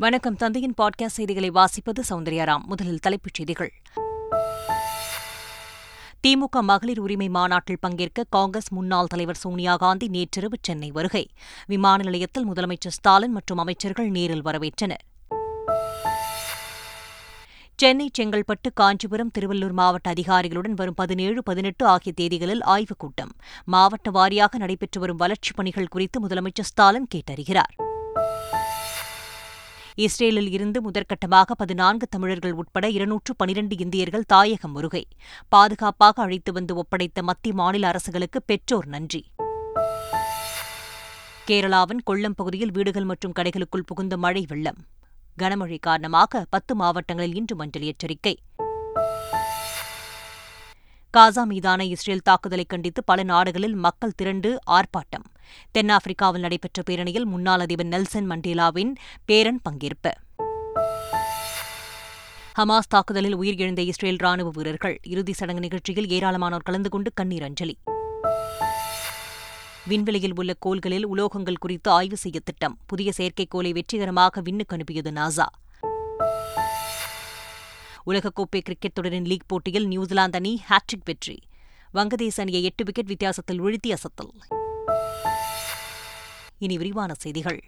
வணக்கம். தந்தையின் பாட்காஸ்ட் செய்திகளை வாசிப்பது சௌந்தர்யாராம். முதலில் தலைப்புச் செய்திகள். திமுக மகளிர் உரிமை மாநாட்டில் பங்கேற்க காங்கிரஸ் முன்னாள் தலைவர் சோனியா காந்தி நேற்றிரவு சென்னை வருகை. விமான நிலையத்தில் முதலமைச்சர் ஸ்டாலின் மற்றும் அமைச்சர்கள் நேரில் வரவேற்றனர். சென்னை செங்கல்பட்டு காஞ்சிபுரம் திருவள்ளூர் மாவட்ட அதிகாரிகளுடன் வரும் பதினேழு பதினெட்டு ஆகிய தேதிகளில் ஆய்வுக் கூட்டம் மாவட்ட வாரியாக நடைபெற்று வரும் வளர்ச்சிப் பணிகள் குறித்து முதலமைச்சர் ஸ்டாலின் கேட்டறிகிறார். இஸ்ரேலில் இருந்து முதற்கட்டமாக பதினான்கு தமிழர்கள் உட்பட இருநூற்று பனிரண்டு இந்தியர்கள் தாயகம் வருகை பாதுகாப்பாக அழைத்து வந்து ஒப்படைத்த மத்திய மாநில அரசுகளுக்கு பெற்றோர் நன்றி. கேரளாவின் கொல்லம் பகுதியில் வீடுகள் மற்றும் கடைகளுக்குள் புகுந்த மழை வெள்ளம். கனமழை காரணமாக பத்து மாவட்டங்களில் இன்று மஞ்சள் எச்சரிக்கை. காசா மீதான இஸ்ரேல் தாக்குதலை கண்டித்து பல நாடுகளில் மக்கள் திரண்டு ஆர்ப்பாட்டம். தென்னாப்பிரிக்காவில் நடைபெற்ற பேரணியில் முன்னாள் அதிபர் நெல்சன் மண்டேலாவின் பேரன் பங்கேற்பு. ஹமாஸ் தாக்குதலில் உயிரிழந்த இஸ்ரேல் ராணுவ வீரர்கள் இறுதிச் சடங்கு நிகழ்ச்சியில் ஏராளமானோர் கலந்து கொண்டு கண்ணீர் அஞ்சலி. விண்வெளியில் உள்ள கோள்களில் உலோகங்கள் குறித்து ஆய்வு செய்ய திட்டம். புதிய செயற்கைக்கோளை வெற்றிகரமாக விண்ணுக்கு அனுப்பியது நாசா. உலகக்கோப்பை கிரிக்கெட் தொடரின் லீக் போட்டியில் நியூசிலாந்து அணி ஹாட்ரிக் வெற்றி. வங்கதேச அணியை எட்டு விக்கெட் வித்தியாசத்தில் வீழ்த்தி அசத்தல். இனி விரிவான செய்திகள்.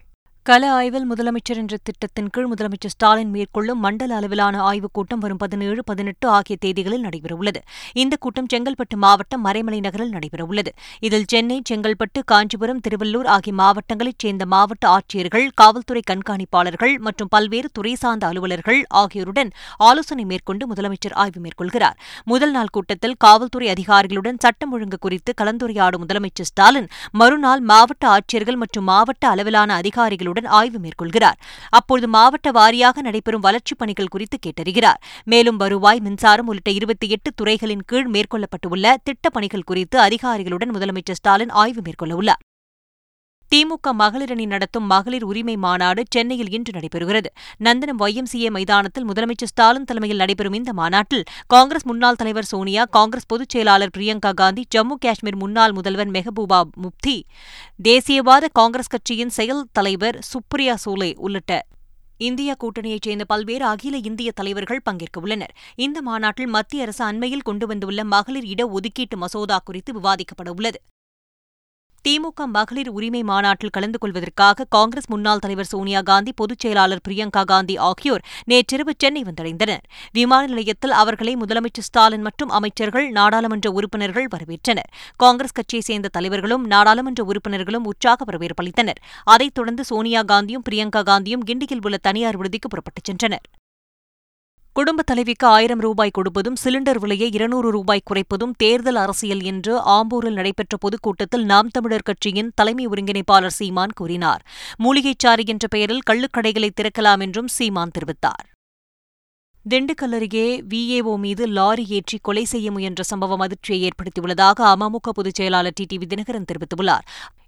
கள ஆய்வில் முதலமைச்சர் என்ற திட்டத்தின் கீழ் முதலமைச்சர் ஸ்டாலின் மேற்கொள்ளும் மண்டல அளவிலான ஆய்வுக் கூட்டம் வரும் பதினேழு பதினெட்டு ஆகிய தேதிகளில் நடைபெறவுள்ளது. இந்த கூட்டம் செங்கல்பட்டு மாவட்டம் மறைமலை நகரில் நடைபெறவுள்ளது. இதில் சென்னை செங்கல்பட்டு காஞ்சிபுரம் திருவள்ளூர் ஆகிய மாவட்டங்களைச் சேர்ந்த மாவட்ட ஆட்சியர்கள் காவல்துறை கண்காணிப்பாளர்கள் மற்றும் பல்வேறு துறை சார்ந்த அலுவலர்கள் ஆகியோருடன் ஆலோசனை மேற்கொண்டு முதலமைச்சர் ஆய்வு மேற்கொள்கிறார். முதல் நாள் கூட்டத்தில் காவல்துறை அதிகாரிகளுடன் சட்டம் ஒழுங்கு குறித்து கலந்துரையாடும் முதலமைச்சர் ஸ்டாலின் மறுநாள் மாவட்ட ஆட்சியர்கள் மற்றும் மாவட்ட அளவிலான அதிகாரிகளுடன் அதிகாரிகளுடன் ஆய்வு மேற்கொள்கிறார். அப்போது மாவட்ட வாரியாக நடைபெறும் வளர்ச்சிப் பணிகள் குறித்து கேட்டறிகிறார். மேலும் வருவாய் மின்சாரம் உள்ளிட்ட இருபத்தி எட்டு துறைகளின் கீழ் மேற்கொள்ளப்பட்டுள்ள திட்டப்பணிகள் குறித்து அதிகாரிகளுடன் முதலமைச்சர் ஸ்டாலின் ஆய்வு மேற்கொள்ளவுள்ளார் திமுக மகளிரணி நடத்தும் மகளிர் உரிமை மாநாடு சென்னையில் இன்று நடைபெறுகிறது. நந்தனம் ஒய்எம்சிஏ மைதானத்தில் முதலமைச்சர் ஸ்டாலின் தலைமையில் நடைபெறும் இந்த மாநாட்டில் காங்கிரஸ் முன்னாள் தலைவர் சோனியா காங்கிரஸ் பொதுச் செயலாளர் பிரியங்கா காந்தி ஜம்மு காஷ்மீர் முன்னாள் முதல்வர் மெஹபூபா முப்தி தேசியவாத காங்கிரஸ் கட்சியின் செயல் தலைவர் சுப்ரியா சோலே உள்ளிட்ட இந்திய கூட்டணியைச் சேர்ந்த பல்வேறு அகில இந்திய தலைவர்கள் பங்கேற்க உள்ளனர். இந்த மாநாட்டில் மத்திய அரசு அண்மையில் கொண்டு வந்துள்ள மகளிர் இட ஒதுக்கீட்டு மசோதா குறித்து விவாதிக்கப்பட உள்ளது. திமுக மகளிர் உரிமை மாநாட்டில் கலந்து கொள்வதற்காக காங்கிரஸ் முன்னாள் தலைவர் சோனியா காந்தி பொதுச் செயலாளர் பிரியங்கா காந்தி ஆகியோர் நேற்றிரவு சென்னை வந்தடைந்தனர். விமான நிலையத்தில் அவர்களை முதலமைச்சர் ஸ்டாலின் மற்றும் அமைச்சர்கள் நாடாளுமன்ற உறுப்பினர்கள் வரவேற்றனர். காங்கிரஸ் கட்சியைச் சேர்ந்த தலைவர்களும் நாடாளுமன்ற உறுப்பினர்களும் உற்சாக வரவேற்பளித்தனர் அதைத் தொடர்ந்து சோனியா காந்தியும் பிரியங்கா காந்தியும் கிண்டியில் உள்ள தனியார் விடுதிக்கு புறப்பட்டுச் சென்றனர். குடும்ப தலைவிக்கு ஆயிரம் ரூபாய் கொடுப்பதும் சிலிண்டர் விலையை இருநூறு ரூபாய் குறைப்பதும் தேர்தல் அரசியல் என்று ஆம்பூரில் நடைபெற்ற பொதுக்கூட்டத்தில் நாம் தமிழர் கட்சியின் தலைமை ஒருங்கிணைப்பாளர் சீமான் கூறினார். மூலிகைச்சாறு என்ற பெயரில் கள்ளுக்கடைகளை திறக்கலாம் என்றும் சீமான் தெரிவித்தார். திண்டுக்கல் அருகே விஏஓ மீது லாரி ஏற்றி கொலை செய்ய முயன்ற சம்பவம் அதிர்ச்சியை ஏற்படுத்தியுள்ளதாக அமமுக பொதுச் செயலாளர் டி டி தினகரன் தெரிவித்துள்ளார்.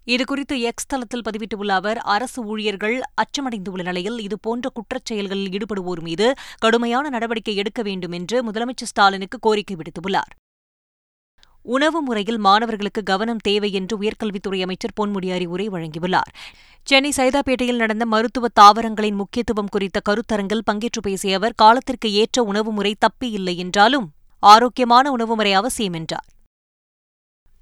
இதுகுறித்து எக்ஸ் தளத்தில் பதிவிட்டுள்ள அவர் அரசு ஊழியர்கள் அச்சமடைந்துள்ள நிலையில் இதுபோன்ற குற்றச் செயல்களில் ஈடுபடுவோர் மீது கடுமையான நடவடிக்கை எடுக்க வேண்டும் என்று முதலமைச்சர் ஸ்டாலினுக்கு கோரிக்கை விடுத்துள்ளார். உணவு முறையில் மாணவர்களுக்கு கவனம் தேவை என்று உயர்கல்வித்துறை அமைச்சர் பொன்முடி அறிவுரை வழங்கியுள்ளார். சென்னை சைதாப்பேட்டையில் நடந்த மருத்துவ தாவரங்களின் முக்கியத்துவம் குறித்த கருத்தரங்கில் பங்கேற்று பேசிய அவர் காலத்திற்கு ஏற்ற உணவு முறை தப்பி இல்லை என்றாலும் ஆரோக்கியமான உணவு முறை அவசியம் என்றார்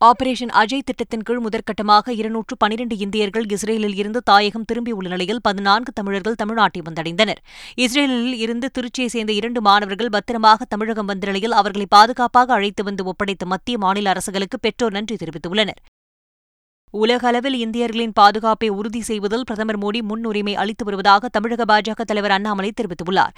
ஆபரேஷன் அஜய் திட்டத்தின் கீழ் முதற்கட்டமாக இருநூற்று பனிரண்டு இந்தியர்கள் இஸ்ரேலில் இருந்து தாயகம் திரும்பியுள்ள நிலையில் பதினான்கு தமிழர்கள் தமிழ்நாட்டை வந்தடைந்தனர். இஸ்ரேலில் இருந்து திருச்சியை சேர்ந்த இரண்டு மாணவர்கள் பத்திரமாக தமிழகம் வந்த நிலையில் அவர்களை பாதுகாப்பாக அழைத்து வந்து ஒப்படைத்த மத்திய மாநில அரசுகளுக்கு பெற்றோர் நன்றி தெரிவித்துள்ளனர். உலக அளவில் இந்தியர்களின் பாதுகாப்பை உறுதி செய்வதில் பிரதமர் மோடி முன்னுரிமை அளித்து வருவதாக தமிழக பாஜக தலைவர் அண்ணாமலை தெரிவித்துள்ளார்.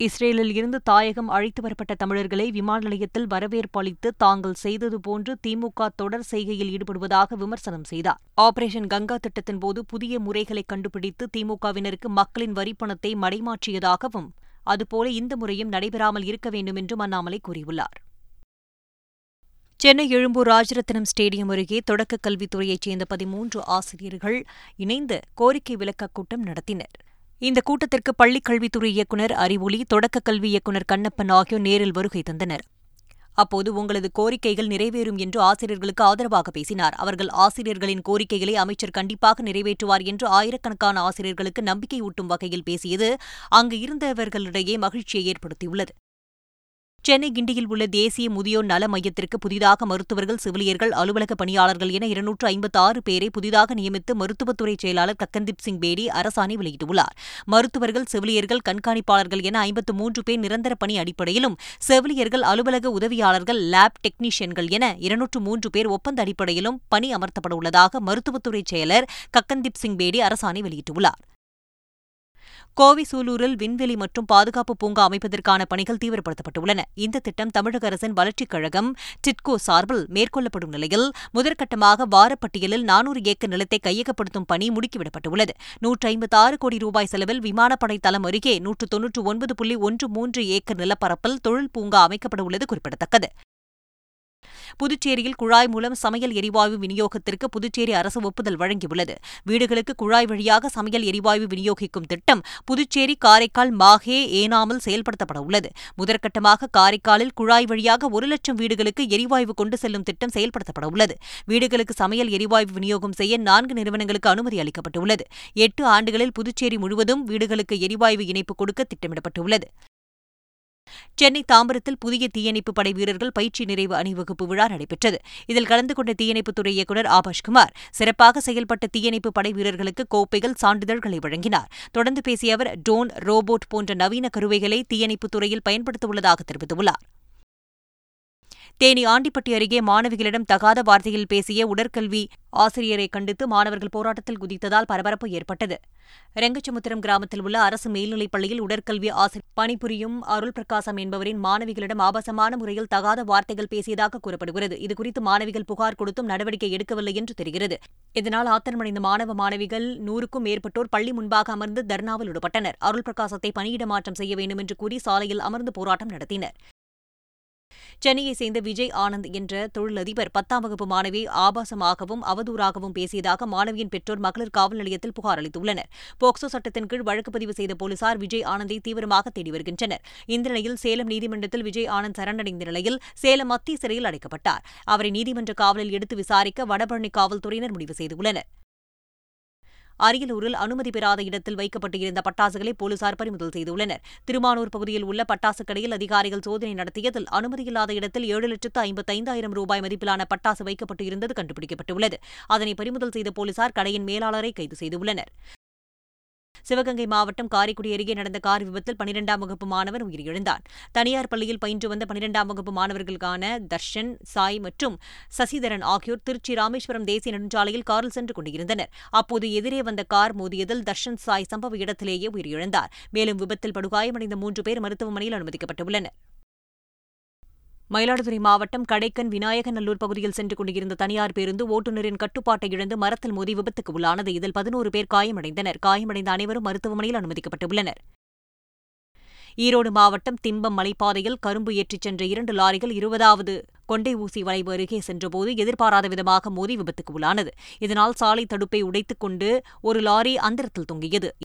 இஸ்ரேலில் இருந்து தாயகம் அழைத்து வரப்பட்ட தமிழர்களை விமான நிலையத்தில் வரவேற்பு அளித்து தாங்கள் செய்தது போன்று திமுக தொடர் செய்கையில் ஈடுபடுவதாக விமர்சனம் செய்தார். ஆபரேஷன் கங்கா திட்டத்தின் போது புதிய முறைகளை கண்டுபிடித்து திமுகவினருக்கு மக்களின் வரிப்பணத்தை மடைமாற்றியதாகவும் அதுபோல இந்த முறையும் நடைபெறாமல் இருக்க வேண்டும் என்றும் அண்ணாமலை கூறியுள்ளார். சென்னை எழும்பூர் ராஜரத்னம் ஸ்டேடியம் அருகே தொடக்கக் கல்வித்துறையைச் சேர்ந்த பதிமூன்று ஆசிரியர்கள் இணைந்து கோரிக்கை விளக்கக் கூட்டம் நடத்தினர். இந்த கூட்டத்திற்கு பள்ளிக் கல்வித்துறை இயக்குநர் அறிவொளி தொடக்கக் கல்வி இயக்குநர் கண்ணப்பன் ஆகியோர் நேரில் வருகை தந்தனர். அப்போது உங்களது கோரிக்கைகள் நிறைவேறும் என்று ஆசிரியர்களுக்கு ஆதரவாக பேசினார். அவர்கள் ஆசிரியர்களின் கோரிக்கைகளை அமைச்சர் கண்டிப்பாக நிறைவேற்றுவார் என்று ஆயிரக்கணக்கான ஆசிரியர்களுக்கு நம்பிக்கையூட்டும் வகையில் பேசியது அங்கு இருந்தவர்களிடையே மகிழ்ச்சியை ஏற்படுத்தியுள்ளது. சென்னை கிண்டியில் உள்ள தேசிய முதியோர் நல மையத்திற்கு புதிதாக மருத்துவர்கள் செவிலியர்கள் அலுவலக பணியாளர்கள் என இருநூற்று ஐம்பத்தி ஆறு பேரை புதிதாக நியமித்து மருத்துவத்துறை செயலாளர் கக்கன்தீப் சிங் பேடி அரசாணை வெளியிட்டுள்ளார். மருத்துவர்கள் செவிலியர்கள் கண்காணிப்பாளர்கள் என ஐம்பத்து மூன்று பேர் நிரந்தர பணி அடிப்படையிலும் செவிலியர்கள் அலுவலக உதவியாளர்கள் லேப் டெக்னீஷியன்கள் என இருநூற்று மூன்று பேர் ஒப்பந்த அடிப்படையிலும் பணி அமர்த்தப்பட உள்ளதாக மருத்துவத்துறை செயலர் கக்கன்தீப் சிங் பேடி அரசாணை வெளியிட்டுள்ளார். கோவை சூலூரில் விண்வெளி மற்றும் பாதுகாப்பு பூங்கா அமைப்பதற்கான பணிகள் தீவிரப்படுத்தப்பட்டுள்ளன. இந்த திட்டம் தமிழக அரசின் வளர்ச்சிக் கழகம் டிட்கோ சார்பில் மேற்கொள்ளப்படும் நிலையில் முதற்கட்டமாக வாரப்பட்டியலில் நானூறு ஏக்கர் நிலத்தை கையகப்படுத்தும் பணி முடுக்கிவிடப்பட்டுள்ளது. நூற்று ஐம்பத்தி ஆறு கோடி ரூபாய் செலவில் விமானப்படை தளம் அருகே நூற்று தொன்னூற்று ஒன்பது புள்ளி ஒன்று மூன்று ஏக்கர் நிலப்பரப்பில் தொழில் பூங்கா அமைக்கப்பட உள்ளது குறிப்பிடத்தக்கது. புதுச்சேரியில் குழாய் மூலம் சமையல் எரிவாயு விநியோகத்திற்கு புதுச்சேரி அரசு ஒப்புதல் வழங்கியுள்ளது. வீடுகளுக்கு குழாய் வழியாக சமையல் எரிவாயு விநியோகிக்கும் திட்டம் புதுச்சேரி காரைக்கால் மாஹே ஏனாமில் செயல்படுத்தப்பட உள்ளது. முதற்கட்டமாக காரைக்காலில் குழாய் வழியாக ஒரு லட்சம் வீடுகளுக்கு எரிவாயு கொண்டு செல்லும் திட்டம் செயல்படுத்தப்பட உள்ளது. வீடுகளுக்கு சமையல் எரிவாயு விநியோகம் செய்ய நான்கு நிறுவனங்களுக்கு அனுமதி அளிக்கப்பட்டுள்ளது. எட்டு ஆண்டுகளில் புதுச்சேரி முழுவதும் வீடுகளுக்கு எரிவாயு இணைப்பு கொடுக்க திட்டமிடப்பட்டுள்ளது. சென்னை தாம்பரத்தில் புதிய தீயணைப்பு படை வீரர்கள் பயிற்சி நிறைவு அணிவகுப்பு விழா நடைபெற்றது. இதில் கலந்து கொண்ட தீயணைப்புத்துறை இயக்குநர் ஆபாஷ்குமார் சிறப்பாக செயல்பட்ட தீயணைப்பு படை வீரர்களுக்கு கோப்பைகள் சான்றிதழ்களை வழங்கினார். தொடர்ந்து பேசிய அவர் ட்ரோன் ரோபோட் போன்ற நவீன கருவிகளை தீயணைப்புத் துறையில் பயன்படுத்தவுள்ளதாக தெரிவித்துள்ளார். தேனி ஆண்டிப்பட்டி அருகே மாணவிகளிடம் தகாத வார்த்தையில் பேசிய உடற்கல்வி ஆசிரியரை கண்டித்து மாணவர்கள் போராட்டத்தில் குதித்ததால் பரபரப்பு ஏற்பட்டது. ரெங்கச்சமுத்திரம் கிராமத்தில் உள்ள அரசு மேல்நிலைப் பள்ளியில் உடற்கல்வி ஆசிரியர் பணிபுரியும் அருள் பிரகாசம் என்பவரின் மாணவிகளிடம் ஆபாசமான முறையில் தகாத வார்த்தைகள் பேசியதாக கூறப்படுகிறது. இதுகுறித்து மாணவிகள் புகார் கொடுத்தும் நடவடிக்கை எடுக்கவில்லை என்று தெரிகிறது. இதனால் ஆத்திரமடைந்த மாணவ மாணவிகள் நூறுக்கும் மேற்பட்டோர் பள்ளி முன்பாக அமர்ந்து தர்ணாவில் ஈடுபட்டனர். அருள் பிரகாசத்தை பணியிட மாற்றம் செய்ய வேண்டும் என்று கூறி சாலையில் அமர்ந்து போராட்டம் நடத்தினர். சென்னையைச் சேர்ந்த விஜய் ஆனந்த் என்ற தொழிலதிபர் பத்தாம் வகுப்பு மாணவி ஆபாசமாகவும் அவதூறாகவும் பேசியதாக மாணவியின் பெற்றோர் மகளிர் காவல் நிலையத்தில் புகார் அளித்துள்ளனர். போக்சோ சட்டத்தின் கீழ் வழக்கு பதிவு செய்த போலீசார் விஜய் ஆனந்தை தீவிரமாக தேடி வருகின்றனர். இந்த நிலையில் சேலம் நீதிமன்றத்தில் விஜய் ஆனந்த் சரணடைந்த நிலையில் சேலம் மத்திய சிறையில் அடைக்கப்பட்டார். அவரை நீதிமன்ற காவலில் எடுத்து விசாரிக்க வடபழனி காவல்துறையினர் முடிவு செய்துள்ளனர். அரியலூரில் அனுமதி பெறாத இடத்தில் வைக்கப்பட்டிருந்த பட்டாசுகளை போலீசார் பறிமுதல் செய்துள்ளனர். திருமானூர் பகுதியில் உள்ள பட்டாசு கடையில் அதிகாரிகள் சோதனை நடத்தியதில் அனுமதியில்லாத இடத்தில் ஏழு லட்சத்து ஐம்பத்தைந்தாயிரம் ரூபாய் மதிப்பிலான பட்டாசு வைக்கப்பட்டு இருந்தது கண்டுபிடிக்கப்பட்டுள்ளது. அதனை பறிமுதல் செய்த போலீசார் கடையின் மேலாளரை கைது செய்துள்ளனர். சிவகங்கை மாவட்டம் காரைக்குடி அருகே நடந்த கார் விபத்தில் பனிரெண்டாம் வகுப்பு மாணவர் உயிரிழந்தார். தனியார் பள்ளியில் பயின்று வந்த பனிரெண்டாம் வகுப்பு மாணவர்களுக்கான தர்ஷன் சாய் மற்றும் சசிதரன் ஆகியோர் திருச்சி ராமேஸ்வரம் தேசிய நெடுஞ்சாலையில் காரில் சென்று கொண்டிருந்தனர். அப்போது எதிரே வந்த கார் மோதியதில் தர்ஷன் சாய் சம்பவ இடத்திலேயே உயிரிழந்தார். மேலும் விபத்தில் படுகாயமடைந்த மூன்று பேர் மருத்துவமனையில் அனுமதிக்கப்பட்டுள்ளனர். மயிலாடுதுறை மாவட்டம் கடைக்கன் விநாயகநல்லூர் பகுதியில் சென்று கொண்டிருந்த தனியார் பேருந்து ஓட்டுநரின் கட்டுப்பாட்டை இழந்து மரத்தில் மோதி விபத்துக்கு உள்ளானது. இதில் பதினோரு பேர் காயமடைந்தனர். காயமடைந்த அனைவரும் மருத்துவமனையில் அனுமதிக்கப்பட்டுள்ளனர். ஈரோடு மாவட்டம் திம்பம் மலைப்பாதையில் கரும்பு ஏற்றிச் சென்ற இரண்டு லாரிகள் இருபதாவது கொண்டை ஊசி வளைவு அருகே சென்றபோது எதிர்பாராத விதமாக மோதி விபத்துக்கு உள்ளானது. இதனால் சாலை தடுப்பை உடைத்துக் கொண்டு ஒரு லாரி அந்தரத்தில் தொங்கியது.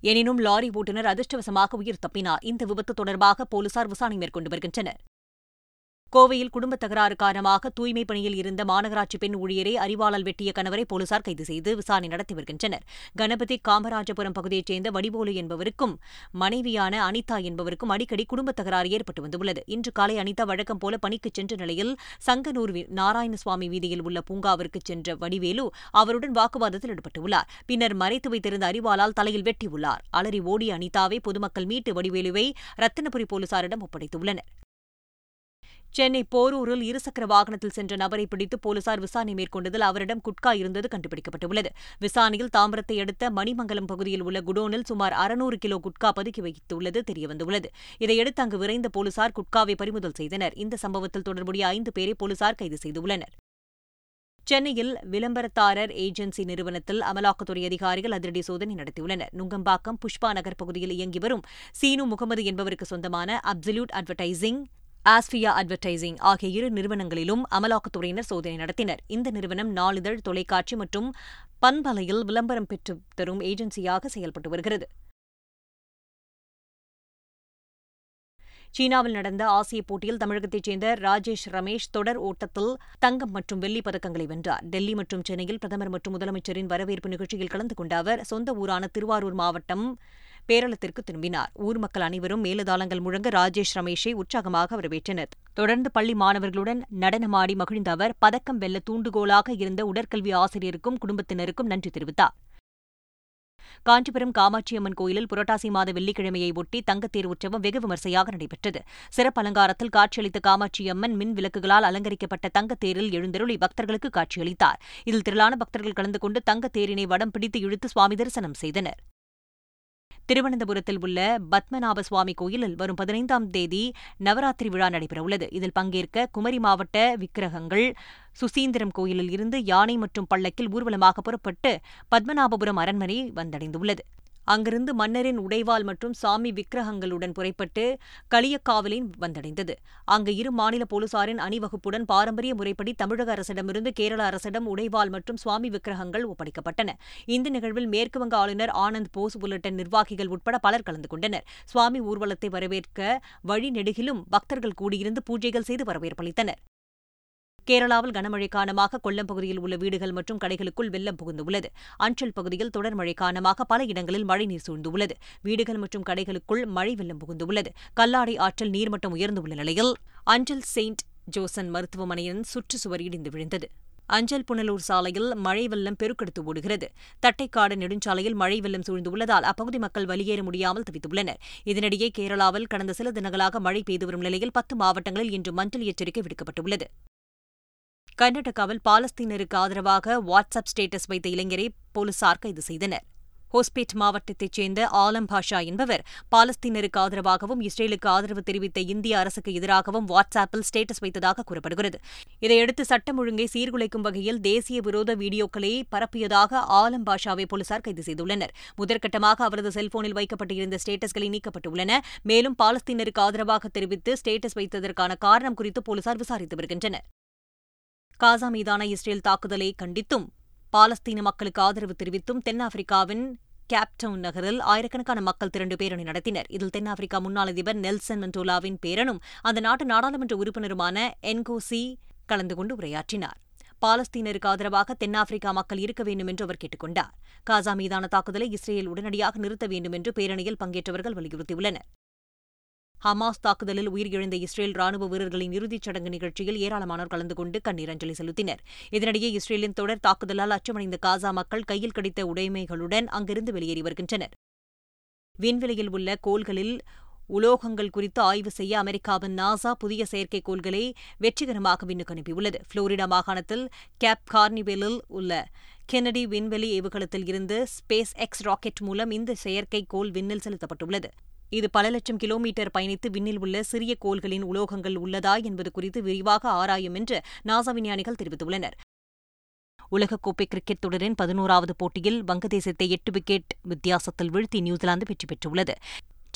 எனினும் லாரி ஓட்டுநர் அதிர்ஷ்டவசமாக உயிர் தப்பினார். இந்த விபத்து தொடர்பாக போலீசார் விசாரணை மேற்கொண்டு வருகின்றனர். கோவையில் குடும்ப தகராறு காரணமாக தூய்மை பணியில் இருந்த மாநகராட்சி பெண் ஊழியரை அறிவாளால் வெட்டிய கணவரை போலீசார் கைது செய்து விசாரணை நடத்தி வருகின்றனர். கணபதி காமராஜபுரம் பகுதியைச் சேர்ந்த வடிபோலு என்பவருக்கும் மனைவியான அனிதா என்பவருக்கும் அடிக்கடி குடும்ப தகராறு ஏற்பட்டு வந்துள்ளது. இன்று காலை அனிதா வழக்கம் போல பணிக்கு சென்ற நிலையில் சங்கனூர் நாராயணசுவாமி வீதியில் உள்ள பூங்காவிற்கு சென்ற வடிவேலு அவருடன் வாக்குவாதத்தில் ஈடுபட்டுள்ளார். பின்னர் மறைத்து வைத்திருந்த அறிவாளால் தலையில் வெட்டியுள்ளார். அலறி ஓடிய அனிதாவை பொதுமக்கள் மீட்டு வடிவேலுவை ரத்தினபுரி போலீசாரிடம் ஒப்படைத்துள்ளனர். சென்னை போரூரில் இருசக்கர வாகனத்தில் சென்ற நபரை பிடித்து போலீசார் விசாரணை மேற்கொண்டதில் அவரிடம் குட்கா இருந்தது கண்டுபிடிக்கப்பட்டுள்ளது. விசாரணையில் தாம்பரத்தை அடுத்த மணிமங்கலம் பகுதியில் உள்ள குடோனில் சுமார் அறுநூறு கிலோ குட்கா பதுக்கி வைத்துள்ளது தெரியவந்துள்ளது. இதையடுத்து அங்கு விரைந்த போலீசார் குட்காவை பறிமுதல் செய்தனர். இந்த சம்பவத்தில் தொடர்புடைய ஐந்து பேரை போலீசார் கைது செய்துள்ளனர். சென்னையில் விளம்பரத்தாரர் ஏஜென்சி நிறுவனத்தில் அமலாக்கத்துறை அதிகாரிகள் அதிரடி சோதனை நடத்தியுள்ளனர். நுங்கம்பாக்கம் புஷ்பா நகர் பகுதியில் இயங்கி வரும் சீனு முகமது என்பவருக்கு சொந்தமான அப்சல்யூட் அட்வர்டைசிங் ஆஸ்ட்ரியா அட்வர்டைசிங் ஆகிய இரு நிறுவனங்களிலும் அமலாக்கத்துறையினர் சோதனை நடத்தினர். இந்த நிறுவனம் நாளிதழ் தொலைக்காட்சி மற்றும் பண்பலையில் விளம்பரம் பெற்று தரும் ஏஜென்சியாக செயல்பட்டு வருகிறது. சீனாவில் நடந்த ஆசிய போட்டியில் தமிழகத்தைச் சேர்ந்த ராஜேஷ் ரமேஷ் தொடர் ஓட்டத்தில் தங்கம் மற்றும் வெள்ளிப் பதக்கங்களை வென்றார். டெல்லி மற்றும் சென்னையில் பிரதமர் மற்றும் முதலமைச்சரின் வரவேற்பு நிகழ்ச்சியில் கலந்து கொண்ட அவர் சொந்த ஊரான திருவாரூர் மாவட்டம் பேரளத்திற்கு திரும்பினார். ஊர் மக்கள் அனைவரும் மேலதாளங்கள் முழங்க ராஜேஷ் ரமேஷை உற்சாகமாக வரவேற்றனர். தொடர்ந்து பள்ளி மாணவர்களுடன் நடனமாடி மகிழ்ந்த அவர் பதக்கம் வெல்ல தூண்டுகோலாக இருந்த உடற்கல்வி ஆசிரியருக்கும் குடும்பத்தினருக்கும் நன்றி தெரிவித்தார். காஞ்சிபுரம் காமாட்சியம்மன் கோயிலில் புரட்டாசி மாத வெள்ளிக்கிழமையை ஒட்டி தங்கத்தேர் உற்சவம் வெகு விமர்சையாக நடைபெற்றது. சிறப்பு அலங்காரத்தில் காட்சியளித்த காமாட்சியம்மன் மின் விளக்குகளால் அலங்கரிக்கப்பட்ட தங்கத்தேரில் எழுந்தருளி பக்தர்களுக்கு காட்சியளித்தார். இதில் திரளான பக்தர்கள் கலந்து கொண்டு தங்கத்தேரினை வடம் பிடித்து இழுத்து சுவாமி தரிசனம் செய்தனர். திருவனந்தபுரத்தில் உள்ள பத்மநாப சுவாமி கோயிலில் வரும் பதினைந்தாம் தேதி நவராத்திரி விழா நடைபெறவுள்ளது. இதில் பங்கேற்க குமரி மாவட்ட விக்கிரகங்கள் சுசீந்திரம் கோயிலில் இருந்து யானை மற்றும் பள்ளக்கில் ஊர்வலமாக புறப்பட்டு பத்மநாபபுரம் அரண்மனை வந்தடைந்துள்ளது. அங்கிருந்து மன்னரின் உடைவாள் மற்றும் சாமி விக்கிரகங்களுடன் புறப்பட்டு களியக்காவலின் வந்தடைந்தது. அங்கு இரு மாநில போலீசாரின் அணிவகுப்புடன் பாரம்பரிய முறைப்படி தமிழக அரசிடமிருந்து கேரள அரசிடம் உடைவாள் மற்றும் சுவாமி விக்கிரகங்கள் ஒப்படைக்கப்பட்டன. இந்த நிகழ்வில் மேற்குவங்க ஆளுநர் ஆனந்த் போஸ் உள்ளிட்ட நிர்வாகிகள் உட்பட பலர் கலந்து கொண்டனர். சுவாமி ஊர்வலத்தை வரவேற்க வழி நெடுகிலும் பக்தர்கள் கூடியிருந்து பூஜைகள் செய்து வரவேற்பளித்தனர் கேரளாவில் கனமழை காரணமாக கொல்லம் பகுதியில் உள்ள வீடுகள் மற்றும் கடைகளுக்குள் வெள்ளம் புகுந்துள்ளது. அஞ்சல் பகுதியில் தொடர் மழை காரணமாக பல இடங்களில் மழைநீர் சூழ்ந்துள்ளது. வீடுகள் மற்றும் கடைகளுக்குள் மழை வெள்ளம் புகுந்துள்ளது. கல்லாடை ஆற்றில் நீர்மட்டம் உயர்ந்துள்ள நிலையில் அஞ்சல் செயின்ட் ஜோசன் மருத்துவமனையின் சுற்றுச்சுவர் இடிந்து விழுந்தது. அஞ்சல் புனலூர் சாலையில் மழை வெள்ளம் பெருக்கெடுத்து ஓடுகிறது. தட்டைக்காடு நெடுஞ்சாலையில் மழை வெள்ளம் சூழ்ந்துள்ளதால் அப்பகுதி மக்கள் வெளியேற முடியாமல் தவித்துள்ளனர். இதனிடையே கேரளாவில் கடந்த சில தினங்களாக மழை பெய்து வரும் நிலையில் பத்து மாவட்டங்களில் இன்று மஞ்சள் எச்சரிக்கை விடுக்கப்பட்டுள்ளது. கர்நாடகாவில் பாலஸ்தீனருக்கு ஆதரவாக வாட்ஸ்அப் ஸ்டேட்டஸ் வைத்த இளைஞரை போலீசார் கைது செய்தனர். ஹோஸ்பேட் மாவட்டத்தைச் சேர்ந்த ஆலம் பாஷா என்பவர் பாலஸ்தீனருக்கு ஆதரவாகவும் இஸ்ரேலுக்கு ஆதரவு தெரிவித்த இந்திய அரசுக்கு எதிராகவும் வாட்ஸ்அப்பில் ஸ்டேட்டஸ் வைத்ததாக கூறப்படுகிறது. இதையடுத்து சட்டம் ஒழுங்கை சீர்குலைக்கும் வகையில் தேசிய விரோத வீடியோக்களை பரப்பியதாக ஆலம் பாஷாவை போலீசார் கைது செய்துள்ளனர். முதற்கட்டமாக அவரது செல்போனில் வைக்கப்பட்டிருந்த ஸ்டேட்டஸ்களை நீக்கப்பட்டுள்ளன. மேலும் பாலஸ்தீனருக்கு ஆதரவாக தெரிவித்து ஸ்டேட்டஸ் வைத்ததற்கான காரணம் குறித்து போலீசார் விசாரித்து வருகின்றனர். காசா மீதான இஸ்ரேல் தாக்குதலை கண்டித்தும் பாலஸ்தீன மக்களுக்கு ஆதரவு தெரிவித்தும் தென்னாப்பிரிக்காவின் கேப்டவுன் நகரில் ஆயிரக்கணக்கான மக்கள் திரண்டு பேரணி நடத்தினர். இதில் தென்னாப்பிரிக்கா முன்னாள் அதிபர் நெல்சன் மண்டோலாவின் பேரனும் அந்த நாட்டு நாடாளுமன்ற உறுப்பினருமான என்கோசி கலந்து கொண்டு உரையாற்றினார். பாலஸ்தீனருக்கு ஆதரவாக தென்னாப்பிரிக்கா மக்கள் இருக்க வேண்டும் என்று அவர் கேட்டுக் கொண்டார் காசா மீதான தாக்குதலை இஸ்ரேல் உடனடியாக நிறுத்த வேண்டும் என்று பேரணியில் பங்கேற்றவர்கள் வலியுறுத்தியுள்ளனர். ஹமாஸ் தாக்குதலில் உயிரிழந்த இஸ்ரேல் ராணுவ வீரர்களின் இறுதிச் சடங்கு நிகழ்ச்சியில் ஏராளமானோர் கலந்து கொண்டு கண்ணீர் அஞ்சலி செலுத்தினர். இதனிடையே இஸ்ரேலின் தொடர் தாக்குதலால் அச்சமடைந்த காசா மக்கள் கையில் கிடைத்த உடைமைகளுடன் அங்கிருந்து வெளியேறி வருகின்றனர். விண்வெளியில் உள்ள கோள்களில் உலோகங்கள் குறித்து ஆய்வு செய்ய அமெரிக்காவின் நாசா புதிய செயற்கைக்கோள்களை வெற்றிகரமாக விண்ணுக்கு அனுப்பியுள்ளது. புளோரிடா மாகாணத்தில் கேப் கார்னிவெலில் உள்ள கென்னடி விண்வெளி ஏவுகணத்தில் இருந்து ஸ்பேஸ் எக்ஸ் ராக்கெட் மூலம் இந்த செயற்கைக்கோள் விண்ணில் செலுத்தப்பட்டுள்ளது. இது பல லட்சம் கிலோமீட்டர் பயணித்து விண்ணில் உள்ள சிறிய கோள்களின் உலோகங்கள் உள்ளதா என்பது குறித்து விரிவாக ஆராயும் என்று நாசா விஞ்ஞானிகள் தெரிவித்துள்ளனர். உலகக்கோப்பை கிரிக்கெட் தொடரின் பதினோராவது போட்டியில் வங்கதேசத்தை எட்டு விக்கெட் வித்தியாசத்தில் வீழ்த்தி நியூசிலாந்து வெற்றி பெற்றுள்ளது.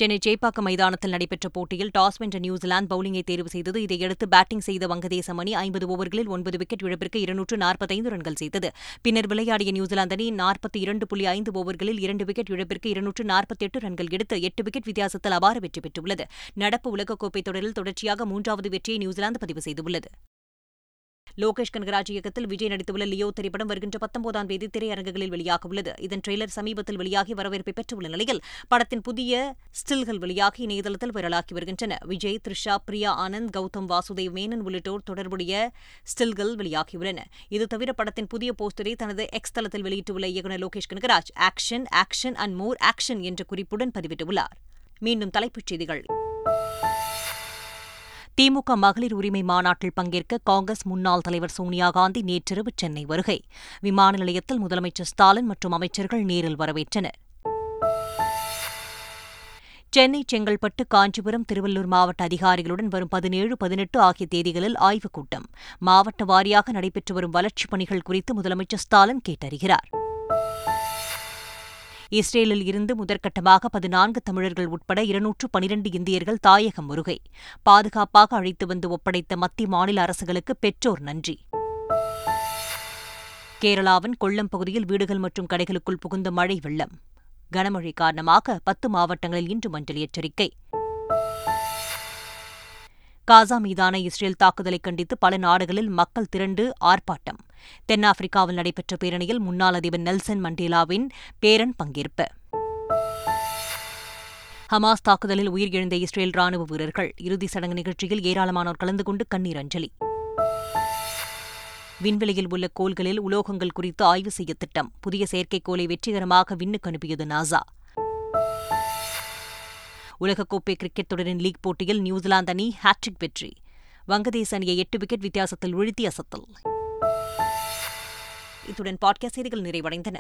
சென்னை சேப்பாக்கம் மைதானத்தில் நடைபெற்ற போட்டியில் டாஸ் வென்ற நியூசிலாந்து பவுலிங்கை தேர்வு செய்தது. இதையடுத்து பேட்டிங் செய்த வங்கதேசம் அணி ஐம்பது ஓவர்களில் ஒன்பது விக்கெட் இழப்பிற்கு இருநூற்று நாற்பத்தைந்து ரன்கள் செய்தது. பின்னர் விளையாடிய நியூசிலாந்து அணி நாற்பத்தி இரண்டு புள்ளி ஐந்து ஓவர்களில் இரண்டு விக்கெட் இழப்பிற்கு இருநூற்று நாற்பத்தி எட்டு ரன்கள் எடுத்து எட்டு விக்கெட் வித்தியாசத்தில் அபார வெற்றி பெற்றுள்ளது. நடப்பு உலகக்கோப்பை தொடரில் தொடர்ச்சியாக மூன்றாவது வெற்றியை நியூசிலாந்து பதிவு செய்துள்ளது. லோகேஷ் கனகராஜ் இயக்கத்தில் விஜய் நடித்துள்ள லியோ திரைப்படம் வருகின்ற பத்தொன்பதாம் தேதி திரையரங்குகளில் வெளியாக உள்ளது இதன் ட்ரெய்லர் சமீபத்தில் வெளியாகி வரவேற்பை பெற்றுள்ள நிலையில் படத்தின் புதிய ஸ்டில்கள் வெளியாகி இணையதளத்தில் வைரலாகி வருகின்றன. விஜய் த்ரிஷா பிரியா ஆனந்த் கௌதம் வாசுதேவ் மேனன் உள்ளிட்டோர் தொடர்புடைய ஸ்டில்கள் வெளியாகியுள்ளன. இது தவிர படத்தின் புதிய போஸ்டரை தனது எக்ஸ் தளத்தில் வெளியிட்டுள்ள இயக்குநர் Lokesh Kanagaraj action action and more action என்ற குறிப்புடன் பதிவிட்டுள்ளார். மீண்டும் தலைப்புச் செய்திகள். திமுக மகளிர் உரிமை மாநாட்டில் பங்கேற்க காங்கிரஸ் முன்னாள் தலைவர் சோனியா காந்தி நேற்றிரவு சென்னை வருகை. விமான நிலையத்தில் முதலமைச்சர் ஸ்டாலின் மற்றும் அமைச்சர்கள் நேரில் வரவேற்றனர். சென்னை செங்கல்பட்டு காஞ்சிபுரம் திருவள்ளூர் மாவட்ட அதிகாரிகளுடன் வரும் பதினேழு பதினெட்டு ஆகிய தேதிகளில் ஆய்வுக் கூட்டம் மாவட்ட வாரியாக நடைபெற்று வரும் வளர்ச்சிப் பணிகள் குறித்து முதலமைச்சர் ஸ்டாலின் கேட்டறிகிறார். இஸ்ரேலில் இருந்து முதற்கட்டமாக பதினான்கு தமிழர்கள் உட்பட இருநூற்று பனிரண்டு இந்தியர்கள் தாயகம் வருகை பாதுகாப்பாக அழைத்து வந்து ஒப்படைத்த மத்திய மாநில அரசுகளுக்கு பெற்றோர் நன்றி. கேரளாவின் கொல்லம் பகுதியில் வீடுகள் மற்றும் கடைகளுக்குள் புகுந்த மழை வெள்ளம். கனமழை காரணமாக பத்து மாவட்டங்களில் இன்று மஞ்சள் எச்சரிக்கை. காசா மீதான இஸ்ரேல் தாக்குதலை கண்டித்து பல நாடுகளில் மக்கள் திரண்டு ஆர்ப்பாட்டம். தென்னாப்பிரிக்காவில் நடைபெற்ற பேரணியில் முன்னாள் அதிபர் நெல்சன் மண்டேலாவின் பேரன் பங்கேற்பு. ஹமாஸ் தாக்குதலில் உயிரிழந்த இஸ்ரேல் ராணுவ வீரர்கள் இறுதி சடங்கு நிகழ்ச்சியில் ஏராளமானோர் கலந்து கொண்டு கண்ணீர் அஞ்சலி. விண்வெளியில் உள்ள கோள்களில் உலோகங்கள் குறித்து ஆய்வு செய்ய திட்டம். புதிய செயற்கைக்கோளை வெற்றிகரமாக விண்ணுக்கு அனுப்பியது நாசா. உலகக்கோப்பை கிரிக்கெட் தொடரின் லீக் போட்டியில் நியூசிலாந்து அணி ஹாட்ரிக் வெற்றி. வங்கதேச அணியை எட்டு விக்கெட் வித்தியாசத்தில் வீழ்த்தி அசத்தல். இத்துடன் பாட்காஸ்ட் செய்திகள் நிறைவடைந்தன.